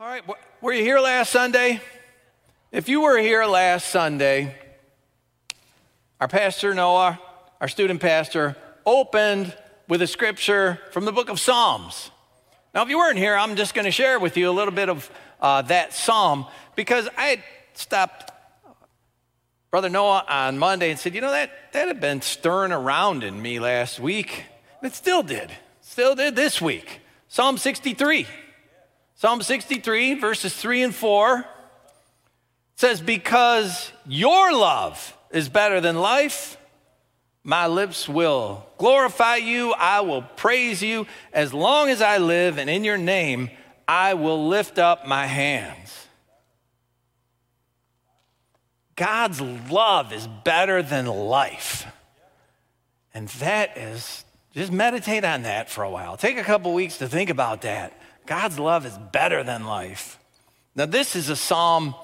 All right, were you here last Sunday? If you were here last Sunday, our pastor Noah, our student pastor, opened with a scripture from the book of Psalms. Now, if you weren't here, I'm just going to share with you a little bit of uh, that psalm because I stopped Brother Noah on Monday and said, You know, that, that had been stirring around in me last week. It still did. Still did this week. Psalm 63. Psalm 63, verses 3 and 4 says, Because your love is better than life, my lips will glorify you. I will praise you as long as I live, and in your name I will lift up my hands. God's love is better than life. And that is, just meditate on that for a while. Take a couple weeks to think about that. God's love is better than life. Now, this is a psalm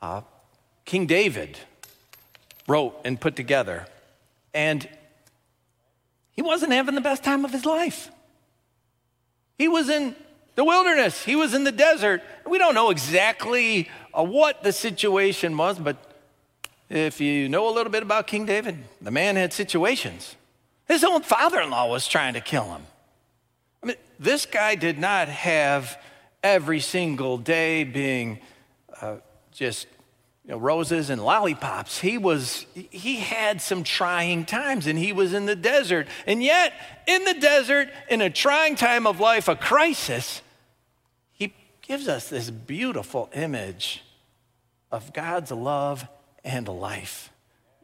uh, King David wrote and put together. And he wasn't having the best time of his life. He was in the wilderness, he was in the desert. We don't know exactly uh, what the situation was, but if you know a little bit about King David, the man had situations. His own father in law was trying to kill him. I mean, this guy did not have every single day being uh, just you know, roses and lollipops. He was he had some trying times and he was in the desert. And yet, in the desert, in a trying time of life, a crisis, he gives us this beautiful image of God's love and life.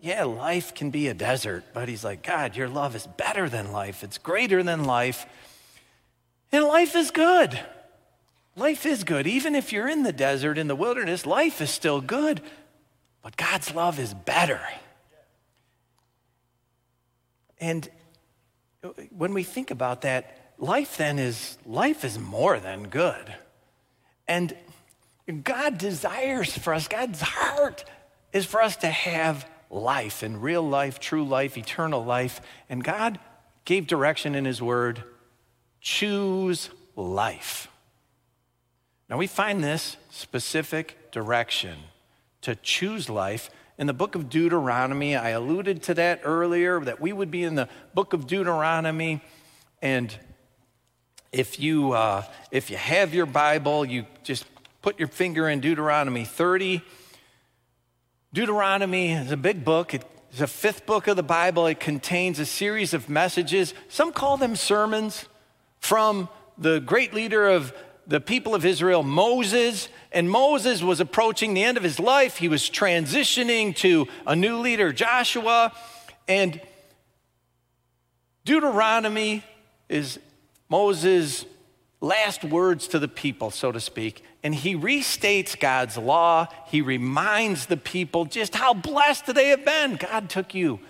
Yeah, life can be a desert, but he's like, God, your love is better than life. It's greater than life. And life is good. Life is good. Even if you're in the desert, in the wilderness, life is still good. But God's love is better. And when we think about that, life then is life is more than good. And God desires for us, God's heart is for us to have life and real life, true life, eternal life. And God gave direction in His Word choose life. Now, we find this specific direction to choose life in the book of Deuteronomy. I alluded to that earlier, that we would be in the book of Deuteronomy. And if you, uh, if you have your Bible, you just put your finger in Deuteronomy 30. Deuteronomy is a big book. It's the fifth book of the Bible. It contains a series of messages. Some call them sermons from the great leader of the people of Israel, Moses. And Moses was approaching the end of his life. He was transitioning to a new leader, Joshua. And Deuteronomy is Moses' last words to the people, so to speak. And he restates God's law. He reminds the people just how blessed they have been. God took you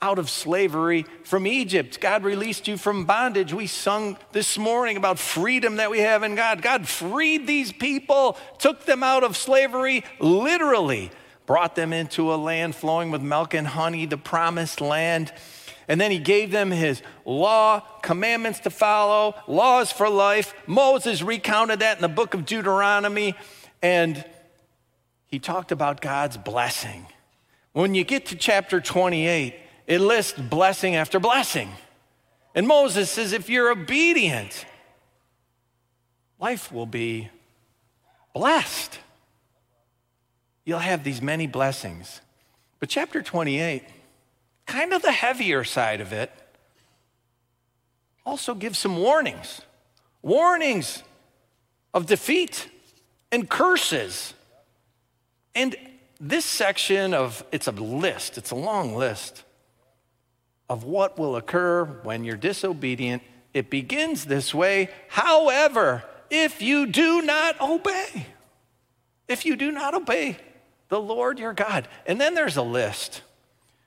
out of slavery from Egypt. God released you from bondage. We sung this morning about freedom that we have in God. God freed these people, took them out of slavery, literally brought them into a land flowing with milk and honey, the promised land. And then he gave them his law, commandments to follow, laws for life. Moses recounted that in the book of Deuteronomy. And he talked about God's blessing. When you get to chapter 28, it lists blessing after blessing. And Moses says, if you're obedient, life will be blessed. You'll have these many blessings. But chapter 28, kind of the heavier side of it, also gives some warnings warnings of defeat and curses. And this section of it's a list, it's a long list of what will occur when you're disobedient. It begins this way. However, if you do not obey, if you do not obey the Lord your God, and then there's a list.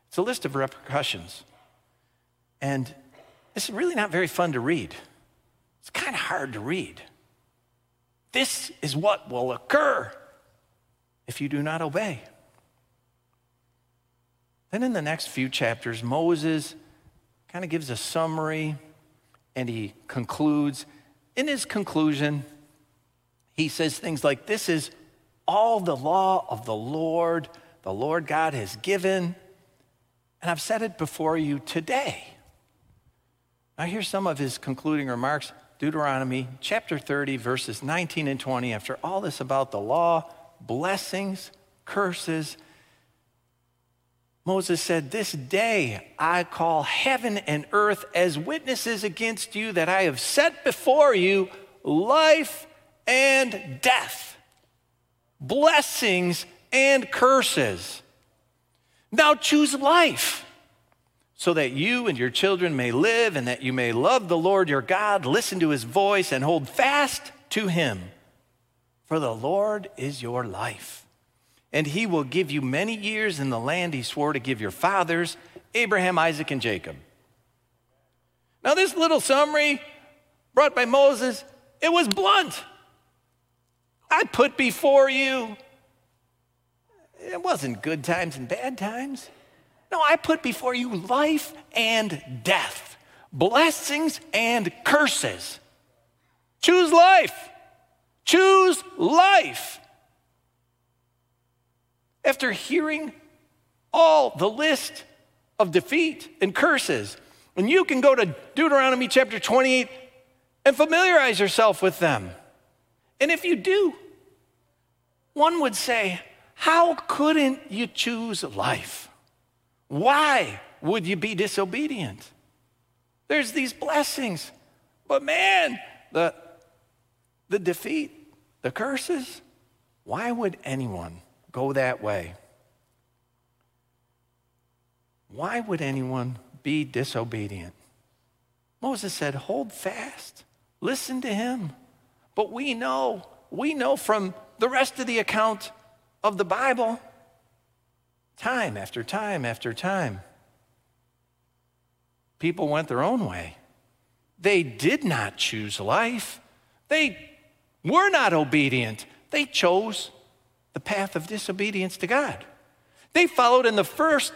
It's a list of repercussions. And it's really not very fun to read. It's kind of hard to read. This is what will occur if you do not obey. Then in the next few chapters, Moses kind of gives a summary and he concludes. In his conclusion, he says things like, This is all the law of the Lord, the Lord God has given. And I've said it before you today. Now, here's some of his concluding remarks Deuteronomy chapter 30, verses 19 and 20. After all this about the law, blessings, curses, Moses said, This day I call heaven and earth as witnesses against you that I have set before you life and death, blessings and curses. Now choose life so that you and your children may live and that you may love the Lord your God, listen to his voice, and hold fast to him. For the Lord is your life. And he will give you many years in the land he swore to give your fathers, Abraham, Isaac, and Jacob. Now, this little summary brought by Moses, it was blunt. I put before you. It wasn't good times and bad times. No, I put before you life and death, blessings and curses. Choose life. Choose life. After hearing all the list of defeat and curses, and you can go to Deuteronomy chapter 28 and familiarize yourself with them. And if you do, one would say, How couldn't you choose life? Why would you be disobedient? There's these blessings, but man, the, the defeat, the curses, why would anyone go that way? Why would anyone be disobedient? Moses said, Hold fast, listen to him. But we know, we know from the rest of the account of the Bible, time after time after time, people went their own way. They did not choose life, they were not obedient. They chose the path of disobedience to God. They followed in the first,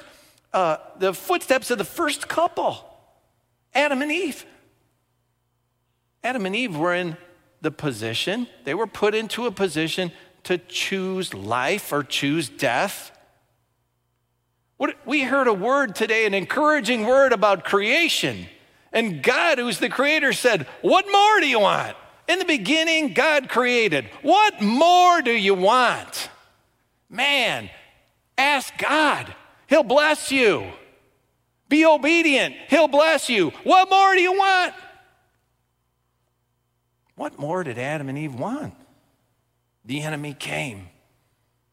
uh, the footsteps of the first couple, Adam and Eve. Adam and Eve were in the position, they were put into a position to choose life or choose death. What, we heard a word today, an encouraging word about creation. And God, who's the creator, said, What more do you want? In the beginning, God created. What more do you want? Man, ask God. He'll bless you. Be obedient. He'll bless you. What more do you want? What more did Adam and Eve want? The enemy came.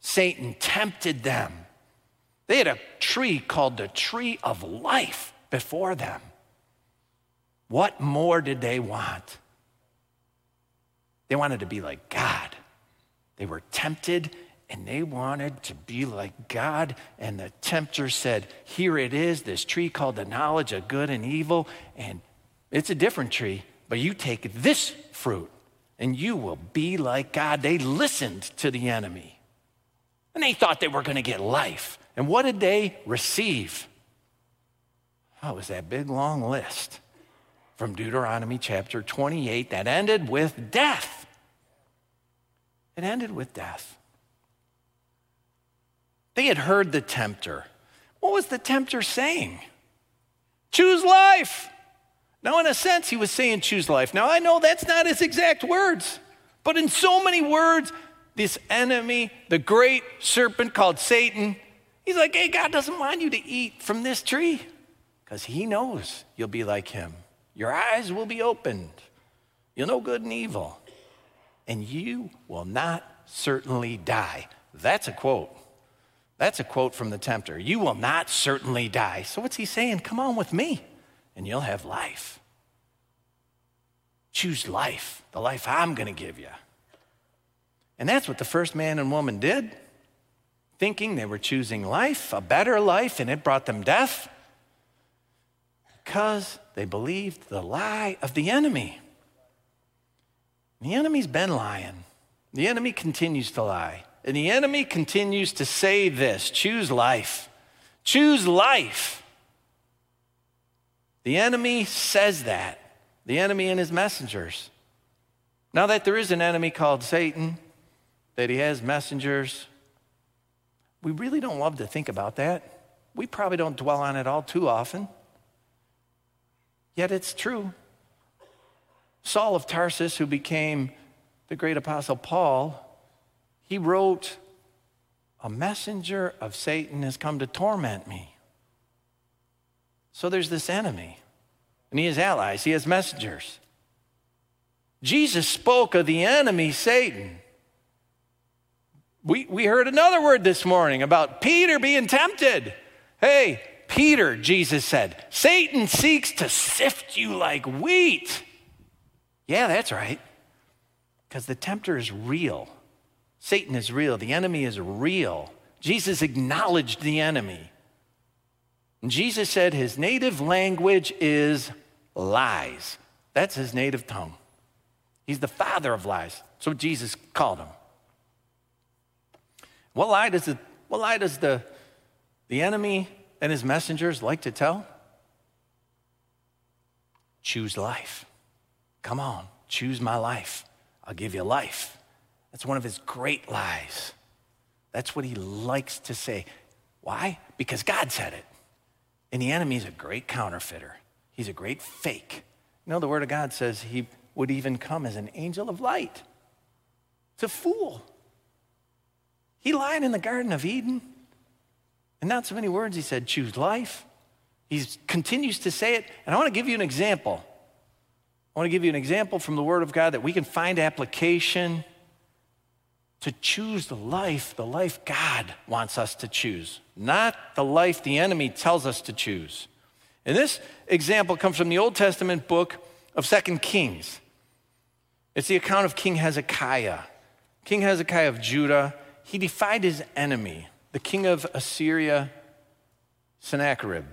Satan tempted them. They had a tree called the tree of life before them. What more did they want? They wanted to be like God. They were tempted and they wanted to be like God. And the tempter said, Here it is, this tree called the knowledge of good and evil. And it's a different tree, but you take this fruit and you will be like God. They listened to the enemy and they thought they were going to get life. And what did they receive? Oh, it was that big long list from Deuteronomy chapter 28 that ended with death. It ended with death. They had heard the tempter. What was the tempter saying? Choose life. Now, in a sense, he was saying choose life. Now, I know that's not his exact words, but in so many words, this enemy, the great serpent called Satan, he's like, hey, God doesn't want you to eat from this tree because he knows you'll be like him. Your eyes will be opened. You'll know good and evil. And you will not certainly die. That's a quote. That's a quote from the tempter. You will not certainly die. So, what's he saying? Come on with me and you'll have life. Choose life, the life I'm going to give you. And that's what the first man and woman did, thinking they were choosing life, a better life, and it brought them death because they believed the lie of the enemy. The enemy's been lying. The enemy continues to lie. And the enemy continues to say this choose life. Choose life. The enemy says that, the enemy and his messengers. Now that there is an enemy called Satan, that he has messengers, we really don't love to think about that. We probably don't dwell on it all too often. Yet it's true. Saul of Tarsus, who became the great apostle Paul, he wrote, A messenger of Satan has come to torment me. So there's this enemy, and he has allies, he has messengers. Jesus spoke of the enemy, Satan. We, we heard another word this morning about Peter being tempted. Hey, Peter, Jesus said, Satan seeks to sift you like wheat. Yeah, that's right. Because the tempter is real. Satan is real. The enemy is real. Jesus acknowledged the enemy. And Jesus said his native language is lies. That's his native tongue. He's the father of lies. What Jesus called him. What lie does the, what lie does the, the enemy and his messengers like to tell? Choose life. Come on, choose my life. I'll give you life. That's one of his great lies. That's what he likes to say. Why? Because God said it. And the enemy is a great counterfeiter, he's a great fake. You know, the Word of God says he would even come as an angel of light. It's a fool. He lied in the Garden of Eden. And not so many words, he said, choose life. He continues to say it. And I want to give you an example. I want to give you an example from the Word of God that we can find application to choose the life, the life God wants us to choose, not the life the enemy tells us to choose. And this example comes from the Old Testament book of Second Kings. It's the account of King Hezekiah. King Hezekiah of Judah he defied his enemy, the king of Assyria, Sennacherib.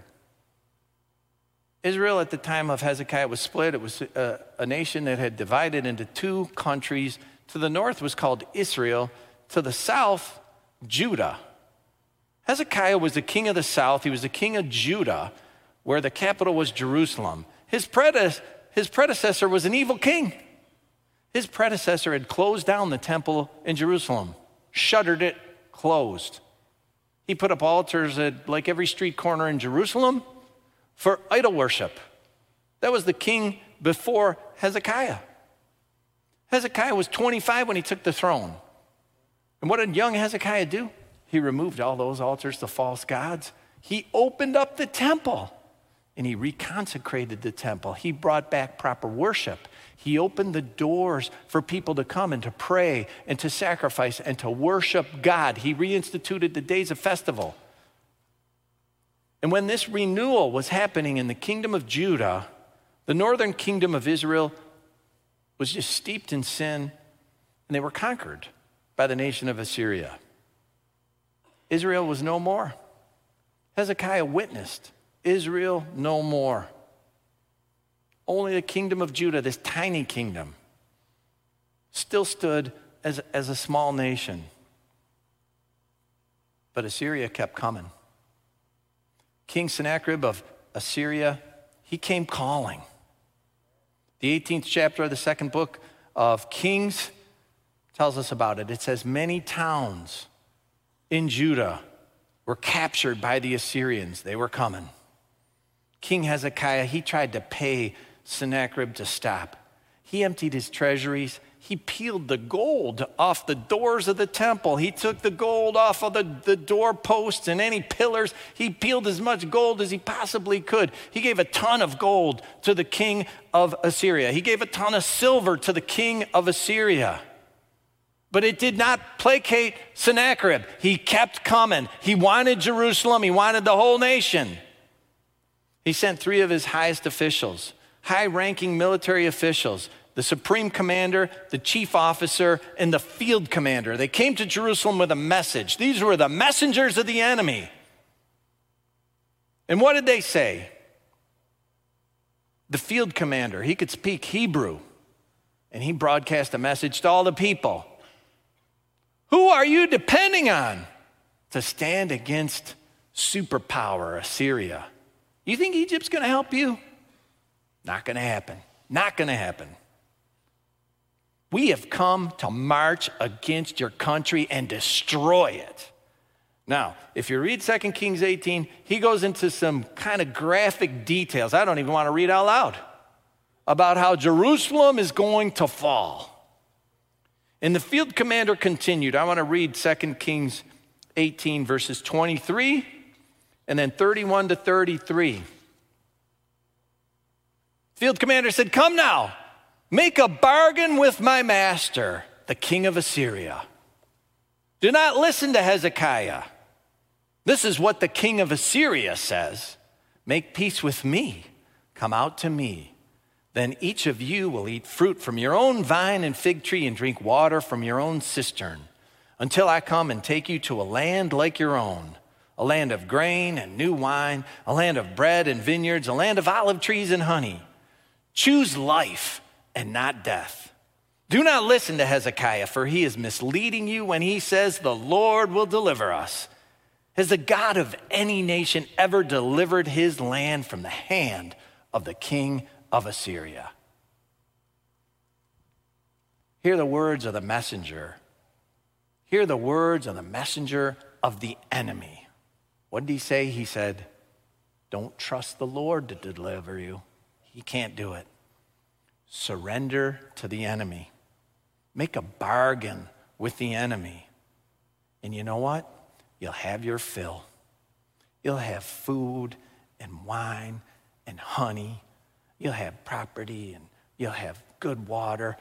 Israel at the time of Hezekiah was split. It was a, a, nation that had divided into two countries. To the north was called Israel, to the south, Judah. Hezekiah was the king of the south, he was the king of Judah, where the capital was Jerusalem. His, prede- his predecessor was an evil king. His predecessor had closed down the temple in Jerusalem shuttered it, closed. He put up altars at like every street corner in Jerusalem for idol worship. That was the king before Hezekiah. Hezekiah was 25 when he took the throne. And what did young Hezekiah do? He removed all those altars to false gods. He opened up the temple and he reconsecrated the temple. He brought back proper worship. He opened the doors for people to come and to pray and to sacrifice and to worship God. He reinstituted the days of festival. And when this renewal was happening in the kingdom of Judah, the northern kingdom of Israel was just steeped in sin and they were conquered by the nation of Assyria. Israel was no more. Hezekiah witnessed Israel no more. Only the kingdom of Judah, this tiny kingdom, still stood as, as a small nation. But Assyria kept coming. King Sennacherib of Assyria, he came calling. The 18th chapter of the second book of Kings tells us about it. It says, Many towns in Judah were captured by the Assyrians. They were coming. King Hezekiah, he tried to pay Sennacherib to stop. He emptied his treasuries. He peeled the gold off the doors of the temple. He took the gold off of the, the doorposts and any pillars. He peeled as much gold as he possibly could. He gave a ton of gold to the king of Assyria. He gave a ton of silver to the king of Assyria. But it did not placate Sennacherib. He kept coming. He wanted Jerusalem, he wanted the whole nation. He sent three of his highest officials high ranking military officials the supreme commander, the chief officer, and the field commander. They came to Jerusalem with a message. These were the messengers of the enemy. And what did they say? The field commander, he could speak Hebrew, and he broadcast a message to all the people. Who are you depending on to stand against superpower Assyria? You think Egypt's to help you? Not to happen. Not to happen. We have come to march against your country and destroy it. Now, if you read 2 Kings 18, he goes into some kind of graphic details. I don't even want to read out loud about how Jerusalem is going to fall. And the field commander continued. I want to read 2 Kings 18, verses 23 and then 31 to 33. Field commander said, Come now, make a bargain with my master, the king of Assyria. Do not listen to Hezekiah. This is what the king of Assyria says Make peace with me, come out to me. Then each of you will eat fruit from your own vine and fig tree and drink water from your own cistern until I come and take you to a land like your own a land of grain and new wine, a land of bread and vineyards, a land of olive trees and honey. Choose life and not death. Do not listen to Hezekiah, for he is misleading you when he says, The Lord will deliver us. Has the God of any nation ever delivered his land from the hand of the king of Assyria? Hear the words of the messenger. Hear the words of the messenger of the enemy. What did he say? He said, Don't trust the Lord to deliver you. He can't do it. Surrender to the enemy. Make a bargain with the enemy. And you know what? You'll have your fill. You'll have food and wine and honey. You'll have property and you'll have good water.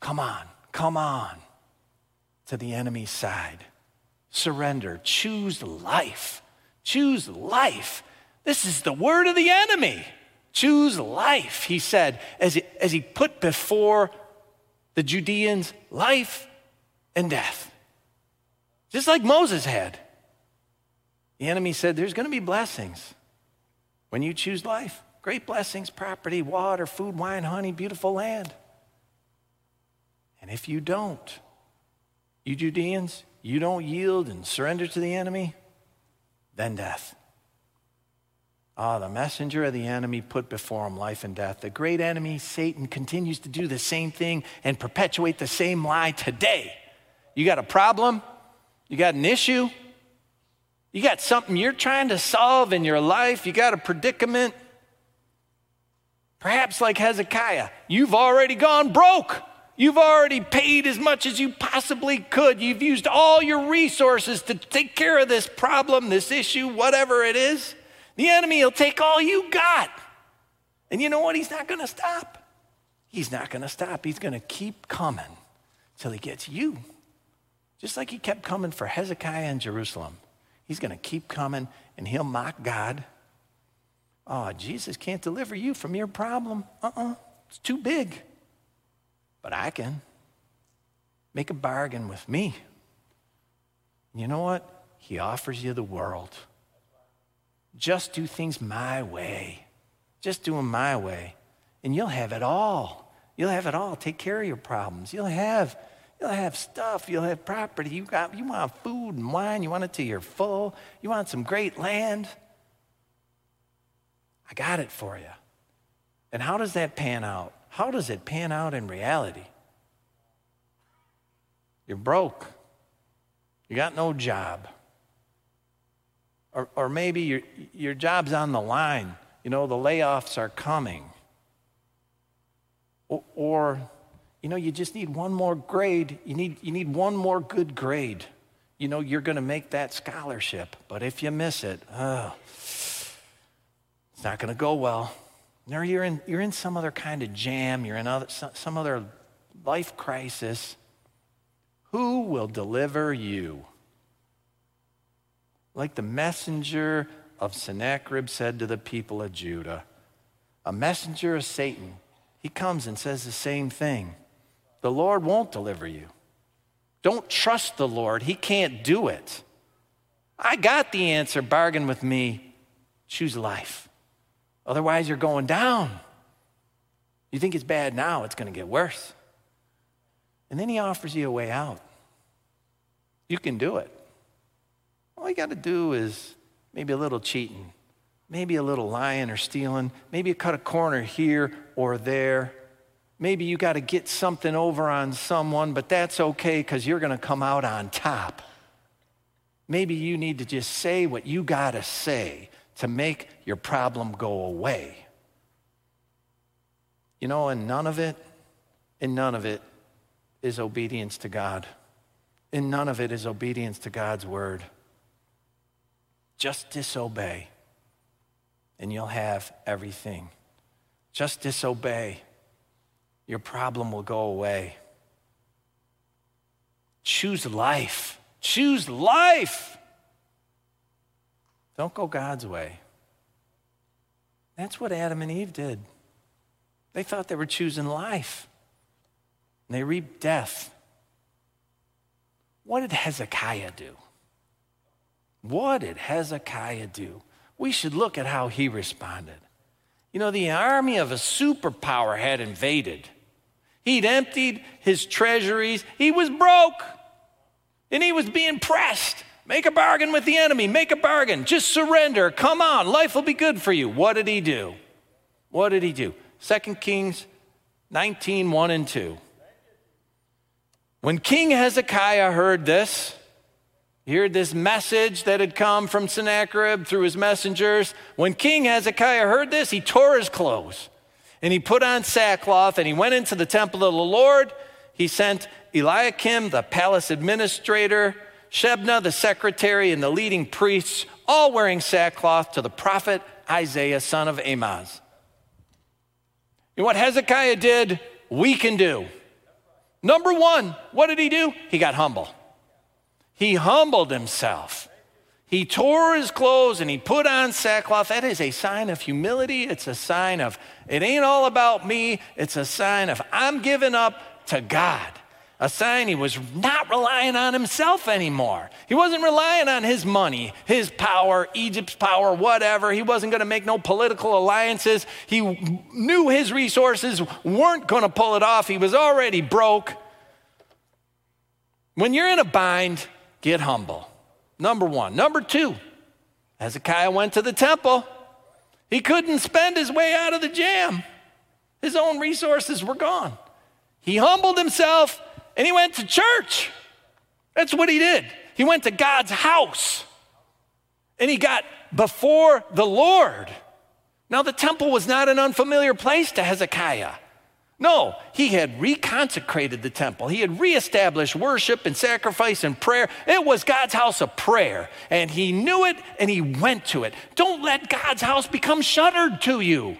Come on, come on to the enemy's side. Surrender. Choose life. Choose life. This is the word of the enemy. Choose life, he said, as he, as he put before the Judeans life and death. Just like Moses had. The enemy said, There's going to be blessings when you choose life. Great blessings, property, water, food, wine, honey, beautiful land. And if you don't, you Judeans, you don't yield and surrender to the enemy, then death. Ah, the messenger of the enemy put before him life and death. The great enemy, Satan, continues to do the same thing and perpetuate the same lie today. You got a problem? You got an issue? You got something you're trying to solve in your life? You got a predicament? Perhaps like Hezekiah, you've already gone broke. You've already paid as much as you possibly could. You've used all your resources to take care of this problem, this issue, whatever it is. The enemy will take all you got. And you know what? He's not going to stop. He's not going to stop. He's going to keep coming till he gets you. Just like he kept coming for Hezekiah in Jerusalem. He's going to keep coming and he'll mock God. Oh, Jesus can't deliver you from your problem. Uh uh-uh. uh, it's too big but I can. Make a bargain with me. You know what? He offers you the world. Just do things my way. Just do them my way. And you'll have it all. You'll have it all. Take care of your problems. You'll have, you'll have stuff. You'll have property. You, got, you want food and wine. You want it till you're full. You want some great land. I got it for you. And how does that pan out? How does it pan out in reality? You're broke. You got no job. Or, or maybe your, your job's on the line. You know, the layoffs are coming. Or, or, you know, you just need one more grade. You need, you need one more good grade. You know, you're going to make that scholarship. But if you miss it, oh, it's not going to go well. Or you're in, you're in some other kind of jam, you're in other, some other life crisis. Who will deliver you? Like the messenger of Sennacherib said to the people of Judah, a messenger of Satan, he comes and says the same thing. The Lord won't deliver you. Don't trust the Lord, He can't do it. I got the answer. Bargain with me. Choose life. Otherwise, you're going down. You think it's bad now, it's going to get worse. And then he offers you a way out. You can do it. All you got to do is maybe a little cheating, maybe a little lying or stealing, maybe you cut a corner here or there. Maybe you got to get something over on someone, but that's okay because you're going to come out on top. Maybe you need to just say what you got to say to make your problem go away. You know, and none of it, and none of it is obedience to God. And none of it is obedience to God's word. Just disobey, and you'll have everything. Just disobey, your problem will go away. Choose life. Choose life. Don't go God's way. That's what Adam and Eve did. They thought they were choosing life, and they reaped death. What did Hezekiah do? What did Hezekiah do? We should look at how he responded. You know, the army of a superpower had invaded. He'd emptied his treasuries. He was broke. And he was being pressed. Make a bargain with the enemy. Make a bargain. Just surrender. Come on. Life will be good for you. What did he do? What did he do? 2 Kings 19 1 and 2. When King Hezekiah heard this, he heard this message that had come from Sennacherib through his messengers. When King Hezekiah heard this, he tore his clothes and he put on sackcloth and he went into the temple of the Lord. He sent Eliakim, the palace administrator, Shebna, the secretary, and the leading priests, all wearing sackcloth, to the prophet Isaiah, son of Amoz. And what Hezekiah did, we can do. Number one, what did he do? He got humble. He humbled himself. He tore his clothes and he put on sackcloth. That is a sign of humility. It's a sign of, it ain't all about me. It's a sign of, I'm giving up to God. A sign he was not relying on himself anymore. He wasn't relying on his money, his power, Egypt's power, whatever. He wasn't going to make no political alliances. He knew his resources weren't going to pull it off. He was already broke. When you're in a bind, get humble. Number one. Number two, Hezekiah went to the temple. He couldn't spend his way out of the jam, his own resources were gone. He humbled himself and he went to church. That's what he did. He went to God's house and he got before the Lord. Now, the temple was not an unfamiliar place to Hezekiah. No, he had reconsecrated the temple. He had reestablished worship and sacrifice and prayer. It was God's house of prayer, and he knew it and he went to it. Don't let God's house become shuttered to you.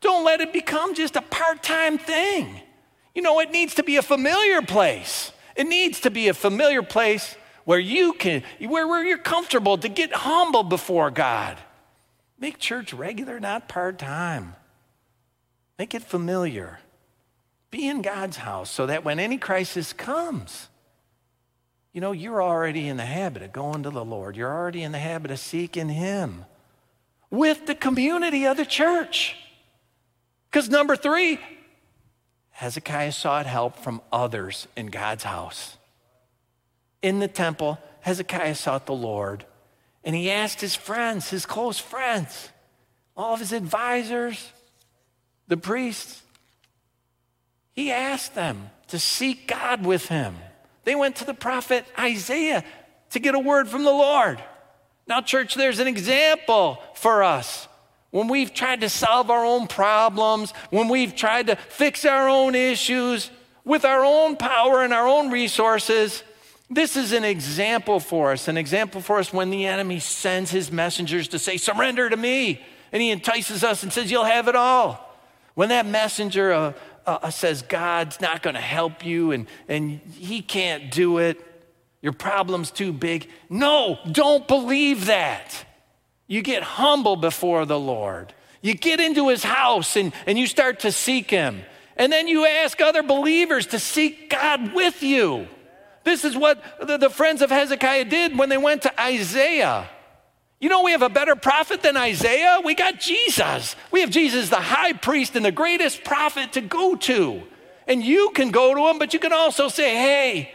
Don't let it become just a part time thing. You know, it needs to be a familiar place. It needs to be a familiar place where you can, where, where you're comfortable to get humble before God. Make church regular, not part time. Make it familiar. Be in God's house so that when any crisis comes, you know, you're already in the habit of going to the Lord. You're already in the habit of seeking Him with the community of the church. Because number three, Hezekiah sought help from others in God's house. In the temple, Hezekiah sought the Lord and he asked his friends, his close friends, all of his advisors, the priests, he asked them to seek God with him. They went to the prophet Isaiah to get a word from the Lord. Now, church, there's an example for us. When we've tried to solve our own problems, when we've tried to fix our own issues with our own power and our own resources, this is an example for us, an example for us when the enemy sends his messengers to say, Surrender to me. And he entices us and says, You'll have it all. When that messenger uh, uh, uh, says God's not going to help you and, and he can't do it, your problem's too big. No, don't believe that. You get humble before the Lord. You get into his house and, and you start to seek him. And then you ask other believers to seek God with you. This is what the, the friends of Hezekiah did when they went to Isaiah. You know, we have a better prophet than Isaiah. We got Jesus. We have Jesus, the high priest and the greatest prophet to go to. And you can go to him, but you can also say, hey,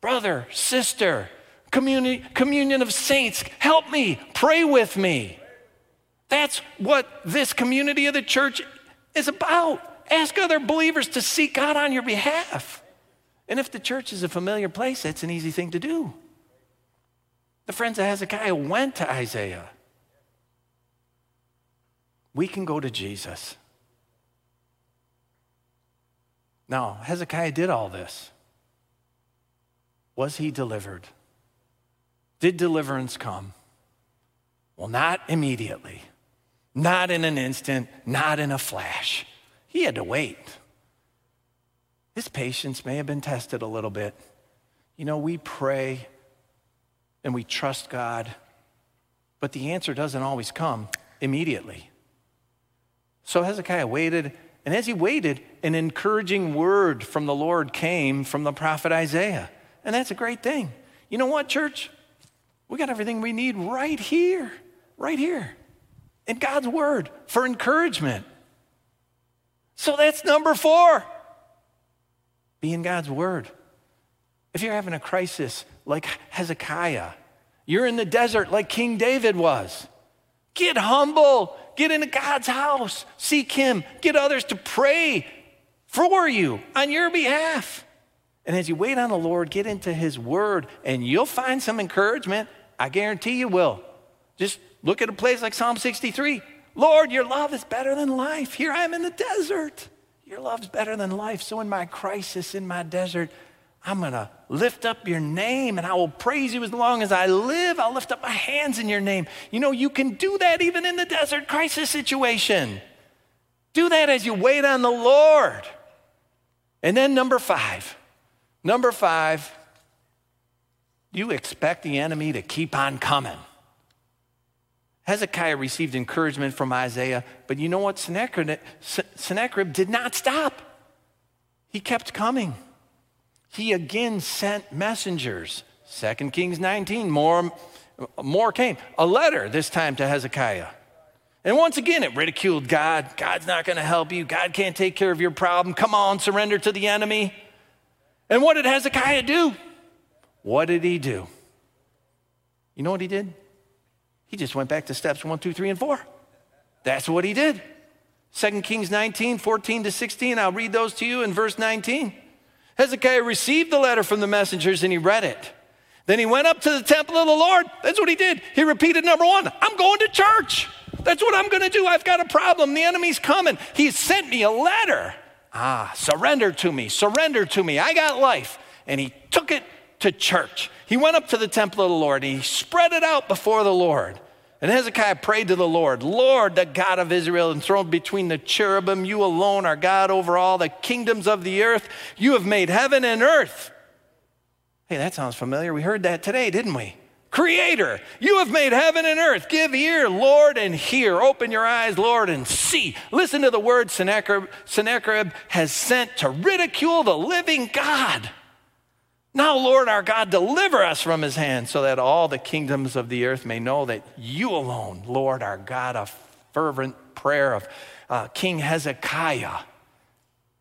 brother, sister, community, communion of saints, help me, pray with me. That's what this community of the church is about. Ask other believers to seek God on your behalf. And if the church is a familiar place, that's an easy thing to do. The friends of Hezekiah went to Isaiah. We can go to Jesus. Now, Hezekiah did all this. Was he delivered? Did deliverance come? Well, not immediately, not in an instant, not in a flash. He had to wait. His patience may have been tested a little bit. You know, we pray and we trust God, but the answer doesn't always come immediately. So Hezekiah waited, and as he waited, an encouraging word from the Lord came from the prophet Isaiah. And that's a great thing. You know what, church? We got everything we need right here, right here in God's word for encouragement. So that's number four be in God's word. If you're having a crisis like Hezekiah, you're in the desert like King David was. Get humble, get into God's house, seek Him, get others to pray for you on your behalf. And as you wait on the Lord, get into His Word, and you'll find some encouragement. I guarantee you will. Just look at a place like Psalm 63. Lord, your love is better than life. Here I am in the desert. Your love's better than life. So in my crisis, in my desert, I'm going to lift up your name and I will praise you as long as I live. I'll lift up my hands in your name. You know, you can do that even in the desert crisis situation. Do that as you wait on the Lord. And then, number five, number five, you expect the enemy to keep on coming. Hezekiah received encouragement from Isaiah, but you know what? Sennacherib, Sennacherib did not stop. He kept coming. He again sent messengers. 2 Kings 19, more, more came. A letter this time to Hezekiah. And once again, it ridiculed God. God's not going to help you. God can't take care of your problem. Come on, surrender to the enemy. And what did Hezekiah do? What did he do? You know what he did? He just went back to steps one, two, three, and four. That's what he did. 2 Kings 19, 14 to 16. I'll read those to you in verse 19. Hezekiah received the letter from the messengers and he read it. Then he went up to the temple of the Lord. That's what he did. He repeated number one I'm going to church. That's what I'm going to do. I've got a problem. The enemy's coming. He sent me a letter. Ah, surrender to me. Surrender to me. I got life. And he took it to church. He went up to the temple of the Lord. and He spread it out before the Lord. And Hezekiah prayed to the Lord, Lord, the God of Israel, enthroned between the cherubim, you alone are God over all the kingdoms of the earth. You have made heaven and earth. Hey, that sounds familiar. We heard that today, didn't we? Creator, you have made heaven and earth. Give ear, Lord, and hear. Open your eyes, Lord, and see. Listen to the word Sennacherib, Sennacherib has sent to ridicule the living God. Now, Lord our God, deliver us from his hand so that all the kingdoms of the earth may know that you alone, Lord our God, a fervent prayer of uh, King Hezekiah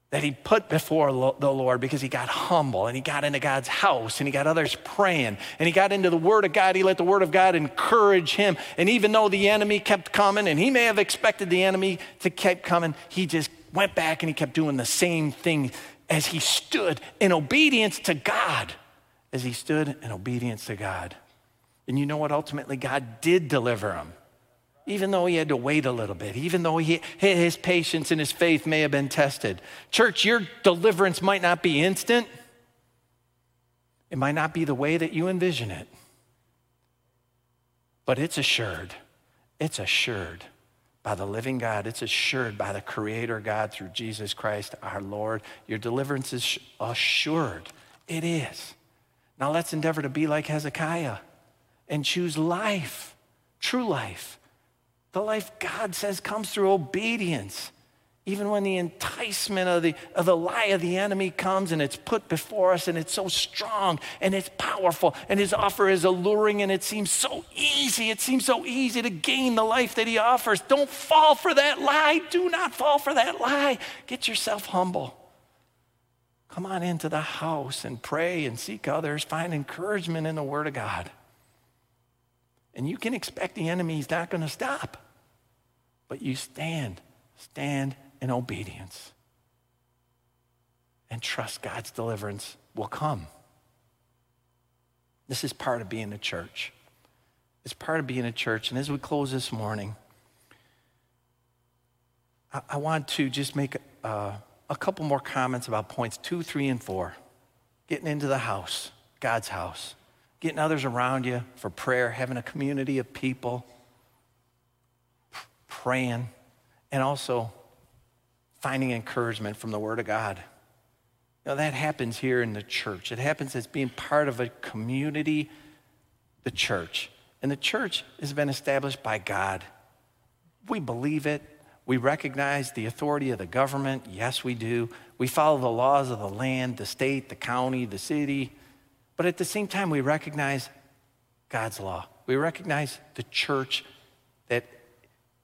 that he put before the Lord because he got humble and he got into God's house and he got others praying and he got into the Word of God. He let the Word of God encourage him. And even though the enemy kept coming and he may have expected the enemy to keep coming, he just went back and he kept doing the same thing as he stood in obedience to God, as he stood in obedience to God. And you know what? Ultimately, God did deliver him, even though he had to wait a little bit, even though he, his patience and his faith may have been tested. Church, your deliverance might not be instant, it might not be the way that you envision it, but it's assured. It's assured by the living God. It's assured by the Creator God through Jesus Christ our Lord. Your deliverance is assured. It is. Now let's endeavor to be like Hezekiah and choose life, true life. The life God says comes through obedience. Even when the enticement of the, of the lie of the enemy comes and it's put before us and it's so strong and it's powerful and his offer is alluring and it seems so easy. It seems so easy to gain the life that he offers. Don't fall for that lie. Do not fall for that lie. Get yourself humble. Come on into the house and pray and seek others. Find encouragement in the Word of God. And you can expect the enemy is not going to stop, but you stand, stand in obedience. and trust God's deliverance will come. This is part of being a church. It's part of being a church. And as we close this morning, I, I want to just make uh, a couple more comments about points two, three, and four. Getting into the house, God's house, getting others around you for prayer, having a community of people, praying, and also finding encouragement from the Word of God. You know, that happens here in the church. It happens as being part of a community, the church. And the church has been established by God. We believe it. We recognize the authority of the government. Yes, we do. We follow the laws of the land, the state, the county, the city. But at the same time, we recognize God's law. We recognize the church that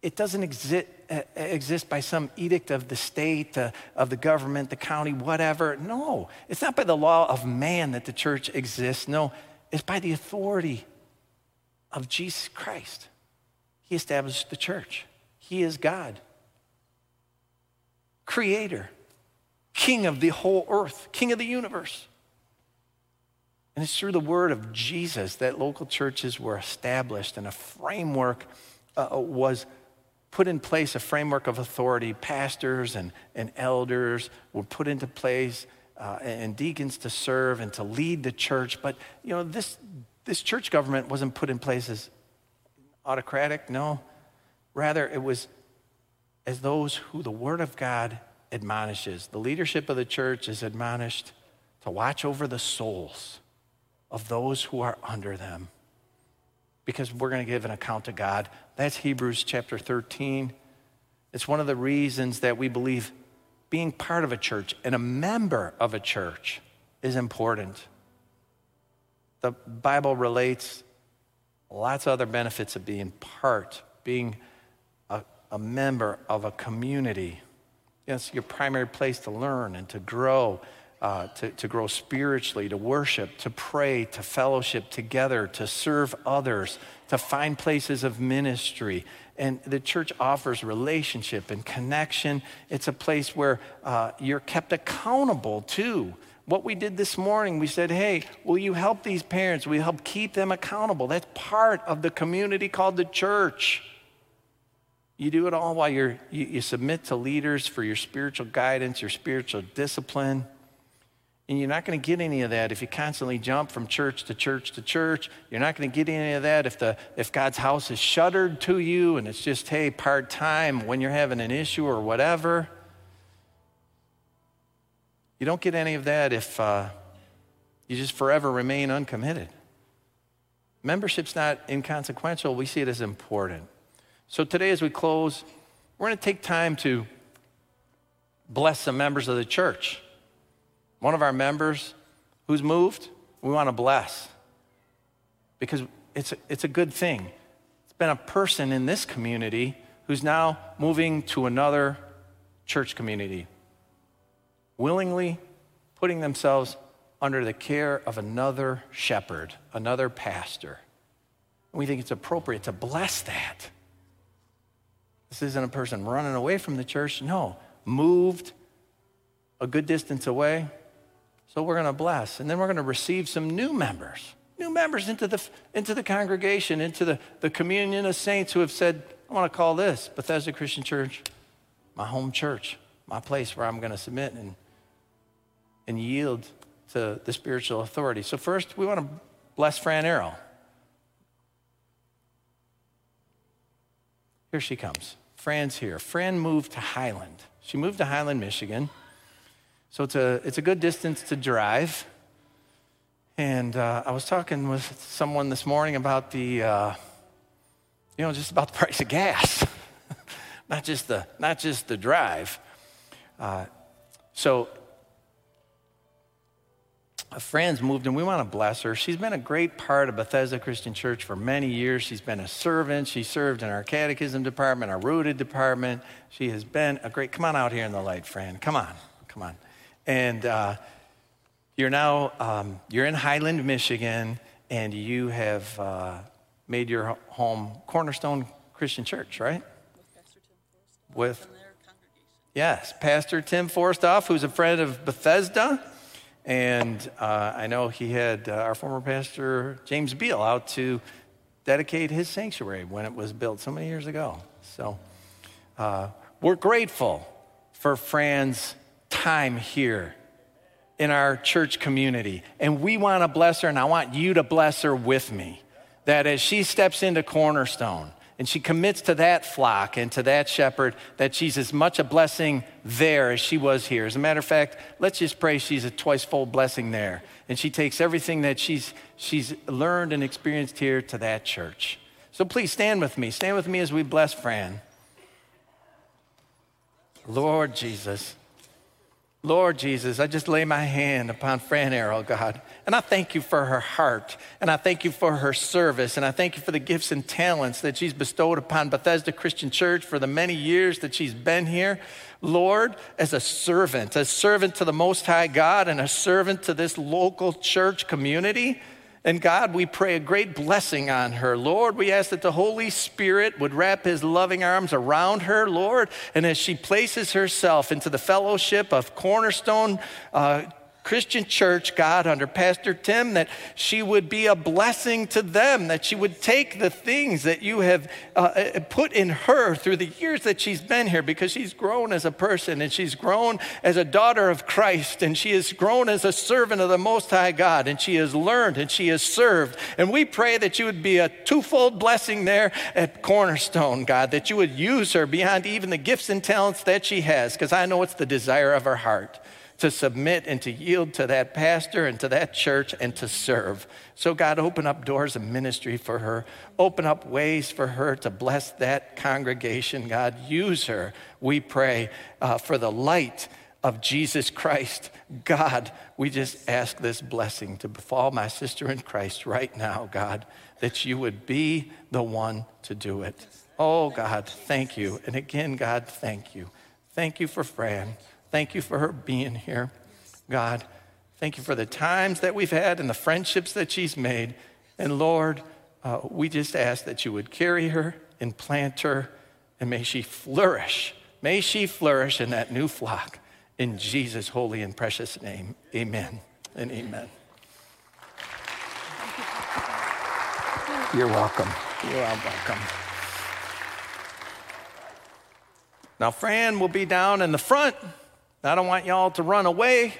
it doesn't exist, exist by some edict of the state, uh, of the government, the county, whatever. No, it's not by the law of man that the church exists. No, it's by the authority of Jesus Christ. He established the church. He is God, creator, king of the whole earth, king of the universe. And it's through the word of Jesus that local churches were established and a framework uh, was put in place, a framework of authority. Pastors and, and elders were put into place uh, and deacons to serve and to lead the church. But, you know, this, this church government wasn't put in place as autocratic, no. Rather, it was as those who the Word of God admonishes. The leadership of the church is admonished to watch over the souls of those who are under them because we're going to give an account to God. That's Hebrews chapter 13. It's one of the reasons that we believe being part of a church and a member of a church is important. The Bible relates lots of other benefits of being part, being a, a member of a community. It's your primary place to learn and to grow, uh, to, to grow spiritually, to worship, to pray, to fellowship together, to serve others, to find places of ministry. And the church offers relationship and connection. It's a place where uh, you're kept accountable too what we did this morning, we said, hey, will you help these parents? We help keep them accountable? That's part of the community called the church. You do it all while you're, you, you submit to leaders for your spiritual guidance, your spiritual discipline. And you're not going to get any of that if you constantly jump from church to church to church. You're not going to get any of that if, the, if God's house is shuttered to you and it's just, hey, part time when you're having an issue or whatever. You don't get any of that if uh, you just forever remain uncommitted. Membership's not inconsequential, we see it as important. So today, as we close, we're going to take time to bless some members of the church. One of our members who's moved, we want to bless because it's a, it's a good thing. It's been a person in this community who's now moving to another church community willingly putting themselves under the care of another shepherd, another pastor. And we think it's appropriate to bless that. This isn't a person running away from the church. No, moved a good distance away. So we're going to bless. And then we're going to receive some new members, new members into the, into the congregation, into the, the communion of saints who have said, I want to call this Bethesda Christian Church my home church, my place where I'm going to submit and and yield to the spiritual authority. So, first, we want to bless Fran Arrow. Here she comes. Fran's here. Fran moved to Highland. She moved to Highland, Michigan. So it's a, it's a good distance to drive. And uh, I was talking with someone this morning about the, uh, you know, just about the price of gas, not, just the, not just the drive. Uh, so a friend's moved and we want to bless her. She's been a great part of Bethesda Christian Church for many years. She's been a servant. She served in our catechism department, our rooted department. She has been a great, come on out here in the light, friend. Come on, come on. And uh, you're now, um, you're in Highland, Michigan, and you have uh, made your home Cornerstone Christian Church, right? With Pastor Tim Forstoff. Yes, Pastor Tim Forstoff, who's a friend of Bethesda. And uh, I know he had uh, our former pastor, James Beal, out to dedicate his sanctuary when it was built so many years ago. So uh, we're grateful for Fran's time here in our church community. And we want to bless her, and I want you to bless her with me. That as she steps into Cornerstone, and she commits to that flock and to that shepherd that she's as much a blessing there as she was here. As a matter of fact, let's just pray she's a twice fold blessing there. And she takes everything that she's, she's learned and experienced here to that church. So please stand with me. Stand with me as we bless Fran. Lord Jesus. Lord Jesus, I just lay my hand upon Fran Arrow, God, and I thank you for her heart, and I thank you for her service, and I thank you for the gifts and talents that she's bestowed upon Bethesda Christian Church for the many years that she's been here. Lord, as a servant, a servant to the Most High God, and a servant to this local church community. And God, we pray a great blessing on her. Lord, we ask that the Holy Spirit would wrap his loving arms around her, Lord. And as she places herself into the fellowship of Cornerstone uh, Christian church, God, under Pastor Tim, that she would be a blessing to them, that she would take the things that you have uh, uh, put in her through the years that she's been here, because she's grown as a person and she's grown as a daughter of Christ and she has grown as a servant of the Most High God and she has learned and she has served. And we pray that you would be a twofold blessing there at Cornerstone, God, that you would use her beyond even the gifts and talents that she has, because I know it's the desire of her heart to submit and to yield to that pastor and to that church and to serve. So, God, open up doors of ministry for her. Open up ways for her to bless that congregation. God, use her, we pray, uh, for the light of Jesus Christ. God, we just ask this blessing to befall my sister in Christ right now, God, that you would be the one to do it. Oh, God, thank you. And again, God, thank you. Thank you for Fran. Thank you for her being here. God, thank you for the times that we've had and the friendships that she's made. And Lord, uh, we just ask that you would carry her and plant her, and may she flourish. May she flourish in that new flock. In Jesus' holy and precious name, amen and amen. You're welcome. You are welcome. Now, Fran will be down in the front. I don't want y'all to run away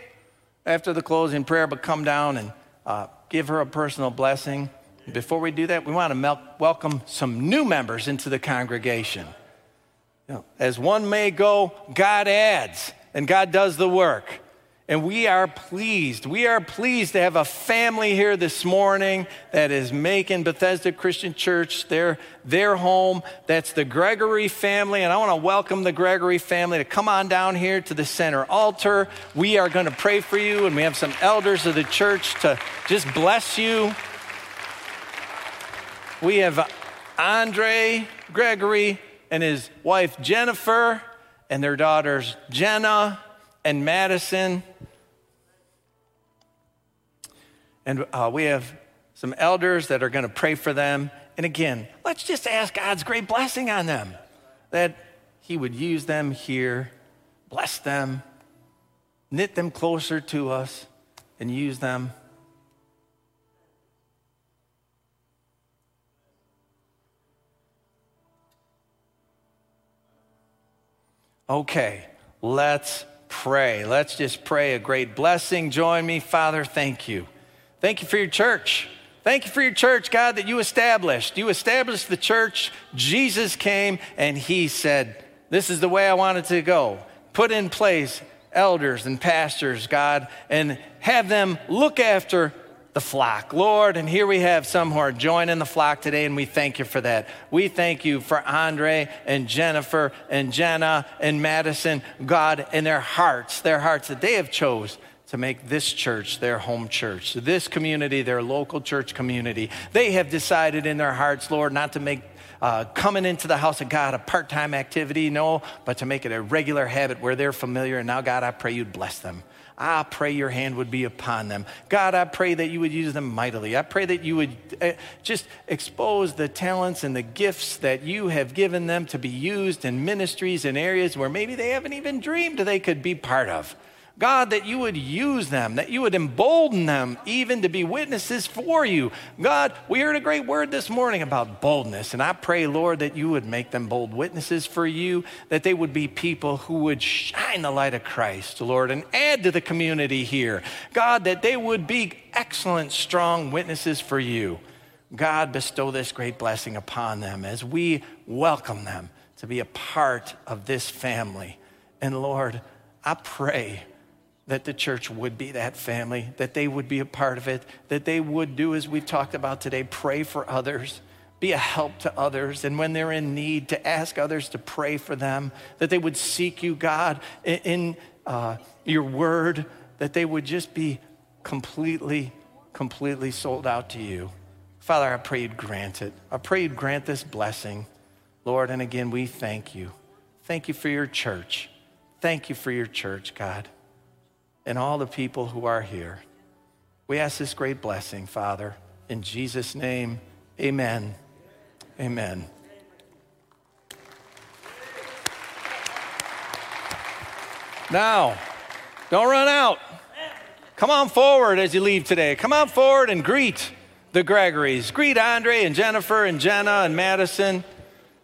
after the closing prayer, but come down and uh, give her a personal blessing. Before we do that, we want to mel- welcome some new members into the congregation. You know, as one may go, God adds, and God does the work. And we are pleased. We are pleased to have a family here this morning that is making Bethesda Christian Church their, their home. That's the Gregory family. And I want to welcome the Gregory family to come on down here to the center altar. We are going to pray for you, and we have some elders of the church to just bless you. We have Andre Gregory and his wife Jennifer and their daughters Jenna and Madison. And uh, we have some elders that are going to pray for them. And again, let's just ask God's great blessing on them that He would use them here, bless them, knit them closer to us, and use them. Okay, let's pray. Let's just pray a great blessing. Join me, Father. Thank you. Thank you for your church. Thank you for your church, God, that you established. You established the church. Jesus came and he said, This is the way I want it to go. Put in place elders and pastors, God, and have them look after the flock. Lord, and here we have some who are joining the flock today, and we thank you for that. We thank you for Andre and Jennifer and Jenna and Madison, God, and their hearts, their hearts that they have chose to make this church their home church, this community their local church community. They have decided in their hearts, Lord, not to make uh, coming into the house of God a part time activity, no, but to make it a regular habit where they're familiar. And now, God, I pray you'd bless them. I pray your hand would be upon them. God, I pray that you would use them mightily. I pray that you would uh, just expose the talents and the gifts that you have given them to be used in ministries and areas where maybe they haven't even dreamed they could be part of. God, that you would use them, that you would embolden them even to be witnesses for you. God, we heard a great word this morning about boldness, and I pray, Lord, that you would make them bold witnesses for you, that they would be people who would shine the light of Christ, Lord, and add to the community here. God, that they would be excellent, strong witnesses for you. God, bestow this great blessing upon them as we welcome them to be a part of this family. And Lord, I pray that the church would be that family, that they would be a part of it, that they would do as we've talked about today pray for others, be a help to others, and when they're in need, to ask others to pray for them, that they would seek you, God, in uh, your word, that they would just be completely, completely sold out to you. Father, I pray you'd grant it. I pray you'd grant this blessing, Lord, and again, we thank you. Thank you for your church. Thank you for your church, God and all the people who are here. We ask this great blessing, Father. In Jesus' name, amen. Amen. Now, don't run out. Come on forward as you leave today. Come on forward and greet the Gregorys. Greet Andre and Jennifer and Jenna and Madison.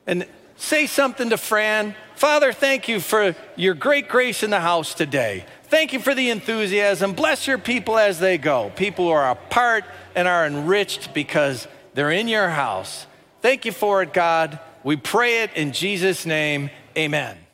And say something to Fran. Father, thank you for your great grace in the house today. Thank you for the enthusiasm. Bless your people as they go. People who are apart and are enriched because they're in your house. Thank you for it, God. We pray it in Jesus' name. Amen.